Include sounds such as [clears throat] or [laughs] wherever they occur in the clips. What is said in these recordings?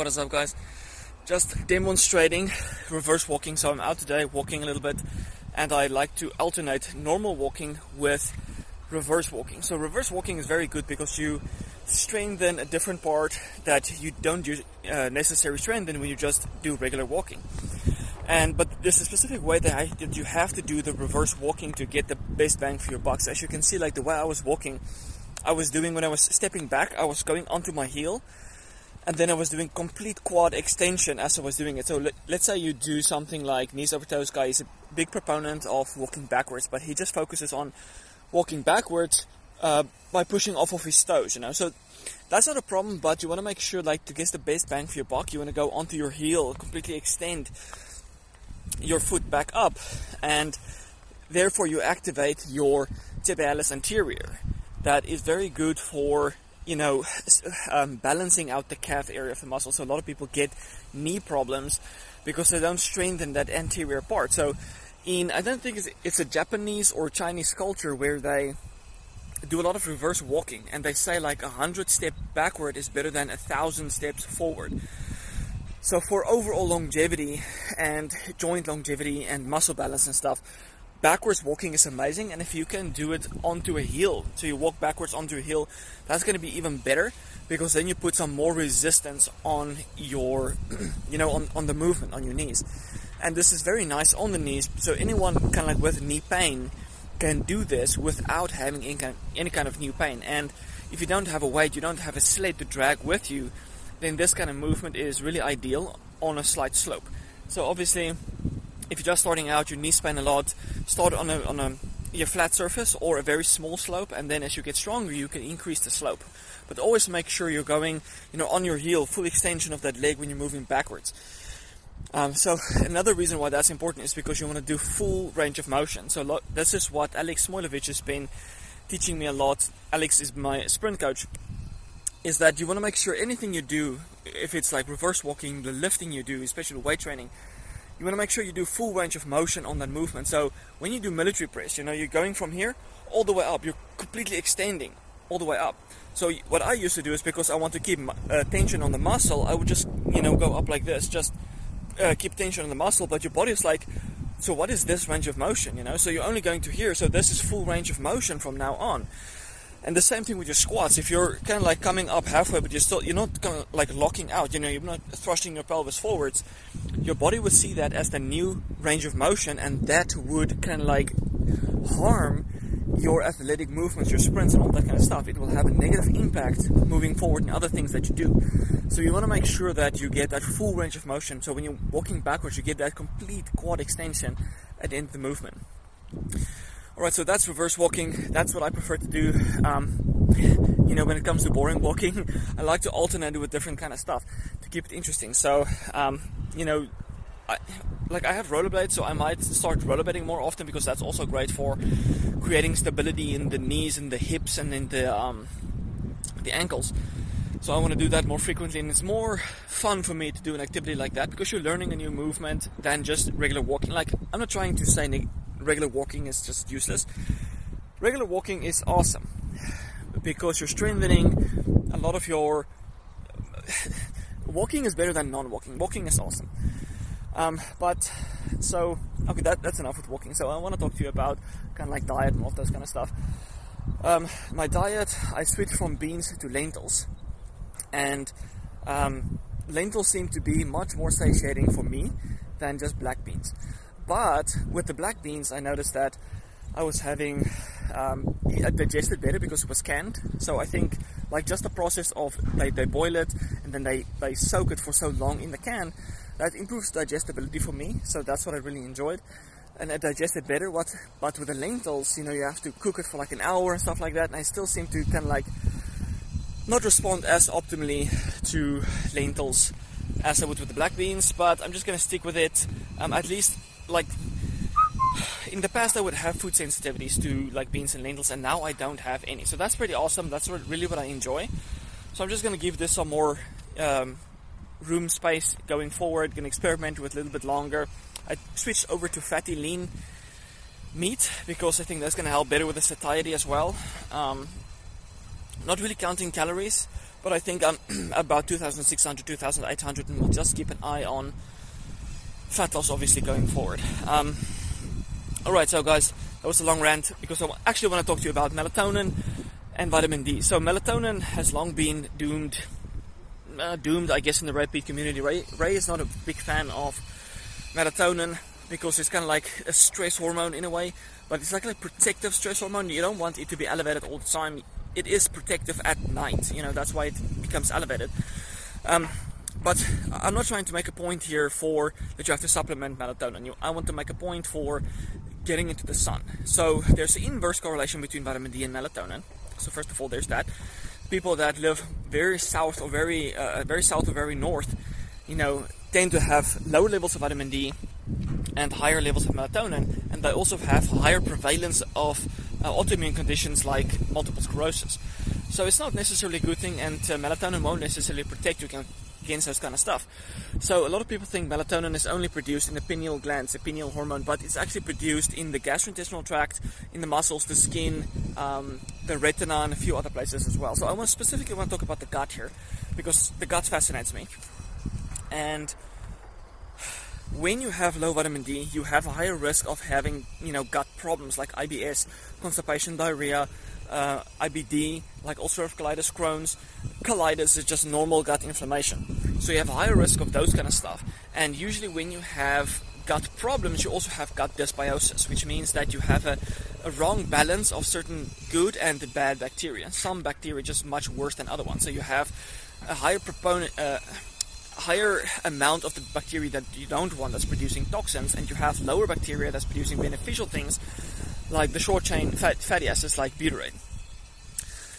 What is up, guys? Just demonstrating reverse walking. So I'm out today walking a little bit, and I like to alternate normal walking with reverse walking. So reverse walking is very good because you strengthen a different part that you don't use uh, necessary strengthen when you just do regular walking. And but there's a specific way that, I, that you have to do the reverse walking to get the best bang for your bucks. As you can see, like the way I was walking, I was doing when I was stepping back, I was going onto my heel, and then I was doing complete quad extension as I was doing it. So let, us say you do something like knees over toes. Guy is a big proponent of walking backwards, but he just focuses on walking backwards uh, by pushing off of his toes. You know, so that's not a problem. But you want to make sure, like, to get the best bang for your buck, you want to go onto your heel, completely extend your foot back up, and therefore you activate your tibialis anterior. That is very good for you know, um, balancing out the calf area of the muscle. So a lot of people get knee problems because they don't strengthen that anterior part. So in, I don't think it's, it's a Japanese or Chinese culture where they do a lot of reverse walking and they say like a hundred step backward is better than a thousand steps forward. So for overall longevity and joint longevity and muscle balance and stuff, backwards walking is amazing and if you can do it onto a heel so you walk backwards onto a heel that's going to be even better because then you put some more resistance on your [clears throat] you know on, on the movement on your knees. And this is very nice on the knees so anyone kind of like with knee pain can do this without having any kind, any kind of knee pain. And if you don't have a weight you don't have a sled to drag with you then this kind of movement is really ideal on a slight slope. So obviously if you're just starting out, your knees pain a lot, start on a on a your flat surface or a very small slope, and then as you get stronger, you can increase the slope. But always make sure you're going, you know, on your heel, full extension of that leg when you're moving backwards. Um, so another reason why that's important is because you want to do full range of motion. So lo- this is what Alex Smolovich has been teaching me a lot. Alex is my sprint coach. Is that you want to make sure anything you do, if it's like reverse walking, the lifting you do, especially weight training, you want to make sure you do full range of motion on that movement. So when you do military press, you know, you're going from here all the way up, you're completely extending all the way up. So what I used to do is because I want to keep uh, tension on the muscle, I would just, you know, go up like this, just uh, keep tension on the muscle, but your body is like, so what is this range of motion, you know? So you're only going to here, so this is full range of motion from now on. And the same thing with your squats. If you're kind of like coming up halfway, but you're still you're not kind of like locking out. You know, you're not thrusting your pelvis forwards. Your body would see that as the new range of motion, and that would kind of like harm your athletic movements, your sprints, and all that kind of stuff. It will have a negative impact moving forward in other things that you do. So you want to make sure that you get that full range of motion. So when you're walking backwards, you get that complete quad extension at the end of the movement. Alright, so that's reverse walking. That's what I prefer to do. Um, you know, when it comes to boring [laughs] walking, I like to alternate it with different kind of stuff to keep it interesting. So, um, you know, I, like I have rollerblades, so I might start rollerblading more often because that's also great for creating stability in the knees and the hips and in the um, the ankles. So I want to do that more frequently, and it's more fun for me to do an activity like that because you're learning a new movement than just regular walking. Like I'm not trying to say regular walking is just useless. Regular walking is awesome because you're strengthening a lot of your. walking is better than non-walking. Walking is awesome. Um, but so okay, that, that's enough with walking. So I want to talk to you about kind of like diet and all those kind of stuff. Um, my diet, I switched from beans to lentils, and um, lentils seem to be much more satiating for me than just black beans. But with the black beans, I noticed that I was having um, it digested better because it was canned. So I think like just the process of they, they boil it and then they, they soak it for so long in the can that improves digestibility for me. So that's what I really enjoyed. And I digested better. What but with the lentils, you know, you have to cook it for like an hour and stuff like that. And I still seem to kind of like not respond as optimally to lentils as I would with the black beans. But I'm just gonna stick with it. Um, at least like [sighs] in the past I would have food sensitivities to like beans and lentils and now I don't have any. So that's pretty awesome. That's what, really what I enjoy. So I'm just gonna give this some more um, room space going forward. Gonna experiment with a little bit longer. I switched over to fatty lean meat because I think that's gonna help better with the satiety as well. Um, not really counting calories but I think I'm [clears throat] about 2,600, 2,800, and we'll just keep an eye on fat loss, obviously, going forward. Um, all right, so guys, that was a long rant because I actually want to talk to you about melatonin and vitamin D. So melatonin has long been doomed, uh, doomed, I guess, in the Ray Peat community. Ray, Ray is not a big fan of melatonin because it's kind of like a stress hormone in a way, but it's like a protective stress hormone. You don't want it to be elevated all the time. It is protective at night, you know, that's why it becomes elevated. Um, but I'm not trying to make a point here for that you have to supplement melatonin. I want to make a point for getting into the sun. So there's an inverse correlation between vitamin D and melatonin. So first of all, there's that. People that live very south or very uh, very south or very north, you know, tend to have lower levels of vitamin D and higher levels of melatonin, and they also have higher prevalence of uh, autoimmune conditions like multiple sclerosis. So it's not necessarily a good thing, and uh, melatonin won't necessarily protect you against those kind of stuff. So a lot of people think melatonin is only produced in the pineal glands, the pineal hormone, but it's actually produced in the gastrointestinal tract, in the muscles, the skin, um, the retina, and a few other places as well. So I want specifically want to talk about the gut here, because the gut fascinates me, and when you have low vitamin D, you have a higher risk of having, you know, gut problems like IBS, constipation, diarrhea, uh, IBD, like ulcerative colitis, Crohn's. Colitis is just normal gut inflammation. So you have a higher risk of those kind of stuff. And usually when you have gut problems, you also have gut dysbiosis, which means that you have a, a wrong balance of certain good and bad bacteria. Some bacteria just much worse than other ones. So you have a higher proponent, uh, higher amount of the bacteria that you don't want that's producing toxins, and you have lower bacteria that's producing beneficial things like the short chain fat, fatty acids like butyrate.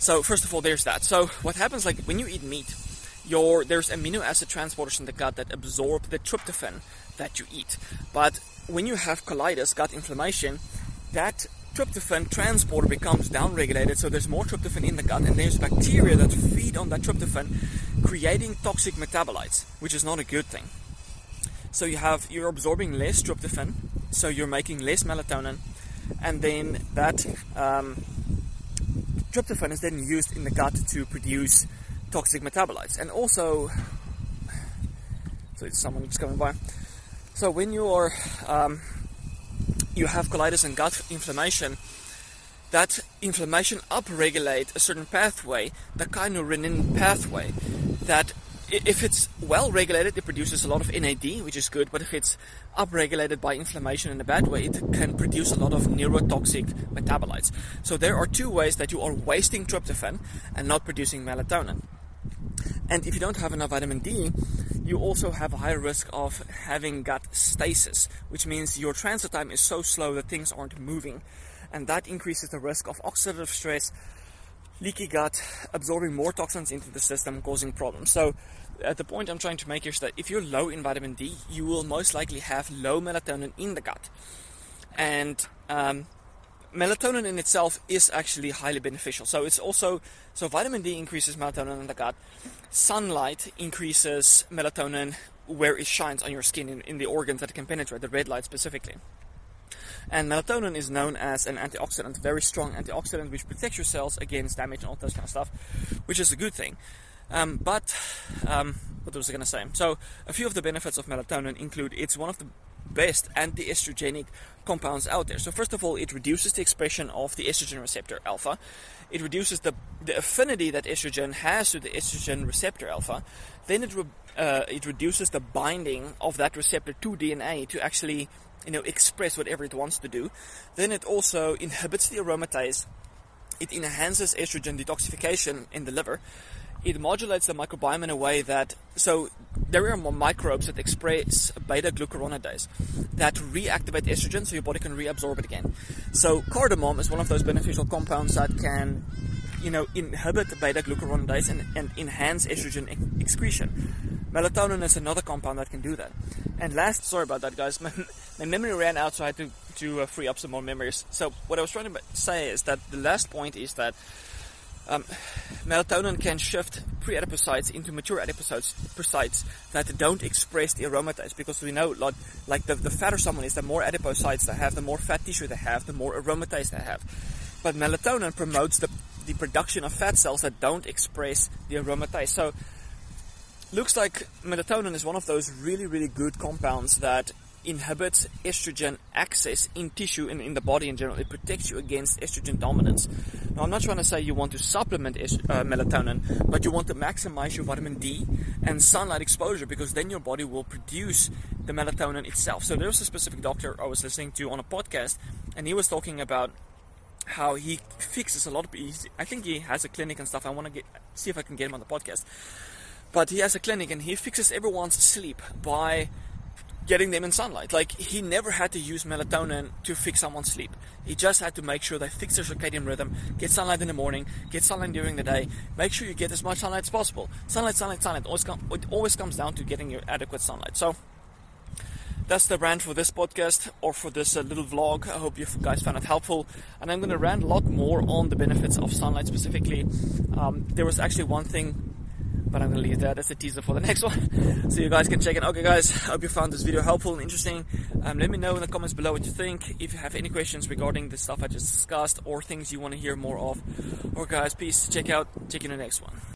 So first of all, there's that. So what happens like when you eat meat, your there's amino acid transporters in the gut that absorb the tryptophan that you eat. But when you have colitis, gut inflammation, that tryptophan transporter becomes downregulated, so there's more tryptophan in the gut, and there's bacteria that feed on that tryptophan, creating toxic metabolites, which is not a good thing. So you have you're absorbing less tryptophan, so you're making less melatonin, and then that um, tryptophan is then used in the gut to produce toxic metabolites, and also, so it's someone just coming by. So when you're um, you have colitis and gut inflammation, that inflammation upregulate a certain pathway, the kynurenine pathway, that if it's well regulated, it produces a lot of NAD, which is good, but if it's upregulated by inflammation in a bad way, it can produce a lot of neurotoxic metabolites. So there are two ways that you are wasting tryptophan and not producing melatonin. And if you don't have enough vitamin D, you also have a higher risk of having gut stasis, which means your transit time is so slow that things aren't moving. And that increases the risk of oxidative stress, leaky gut, absorbing more toxins into the system, causing problems. So, uh, the point I'm trying to make here is that if you're low in vitamin D, you will most likely have low melatonin in the gut. And um, melatonin in itself is actually highly beneficial. So it's also so vitamin D increases melatonin in the gut. Sunlight increases melatonin where it shines on your skin in, in the organs that can penetrate, the red light specifically. And melatonin is known as an antioxidant, very strong antioxidant, which protects your cells against damage and all that kind of stuff, which is a good thing. Um, but um, what was I going to say? So a few of the benefits of melatonin include it's one of the best anti-estrogenic compounds out there. So first of all, it reduces the expression of the estrogen receptor alpha. It reduces the, the affinity that estrogen has to the estrogen receptor alpha. Then it re, uh, it reduces the binding of that receptor to DNA to actually you know express whatever it wants to do. Then it also inhibits the aromatase. It enhances estrogen detoxification in the liver it modulates the microbiome in a way that so there are more microbes that express beta glucuronidase that reactivate estrogen so your body can reabsorb it again. So cardamom is one of those beneficial compounds that can you know inhibit beta glucuronidase and, and enhance estrogen excretion. Melatonin is another compound that can do that. And last, sorry about that, guys. [laughs] My, my memory ran out, so I had to to uh, free up some more memories. So what I was trying to say is that the last point is that um, melatonin can shift pre-adipocytes into mature adipocytes that don't express the aromatase because we know like, like the, the fatter someone is, the more adipocytes they have, the more fat tissue they have, the more aromatase they have. But melatonin promotes the the production of fat cells that don't express the aromatase. So looks like melatonin is one of those really, really good compounds that inhibits estrogen access in tissue and in the body in general. It protects you against estrogen dominance. Now, I'm not trying to say you want to supplement est- uh, melatonin, but you want to maximize your vitamin D and sunlight exposure because then your body will produce the melatonin itself. So, there was a specific doctor I was listening to on a podcast, and he was talking about how he fixes a lot of. I think he has a clinic and stuff. I want to get see if I can get him on the podcast. But he has a clinic and he fixes everyone's sleep by getting them in sunlight. Like he never had to use melatonin to fix someone's sleep. He just had to make sure they fix their circadian rhythm, get sunlight in the morning, get sunlight during the day, make sure you get as much sunlight as possible. Sunlight, sunlight, sunlight. Always it always comes down to getting your adequate sunlight. So that's the rant for this podcast or for this uh, little vlog. I hope you guys found it helpful. And I'm going to rant a lot more on the benefits of sunlight specifically. Um, there was actually one thing but I'm gonna leave that. As a teaser for the [laughs] next one. So you guys can check it okay guys hope you found this video helpful and interesting. Um, let me know in the comments below what you think if you have any questions regarding the stuff I just discussed or things you want to hear more of. Or guys peace. Check out. Check in the next one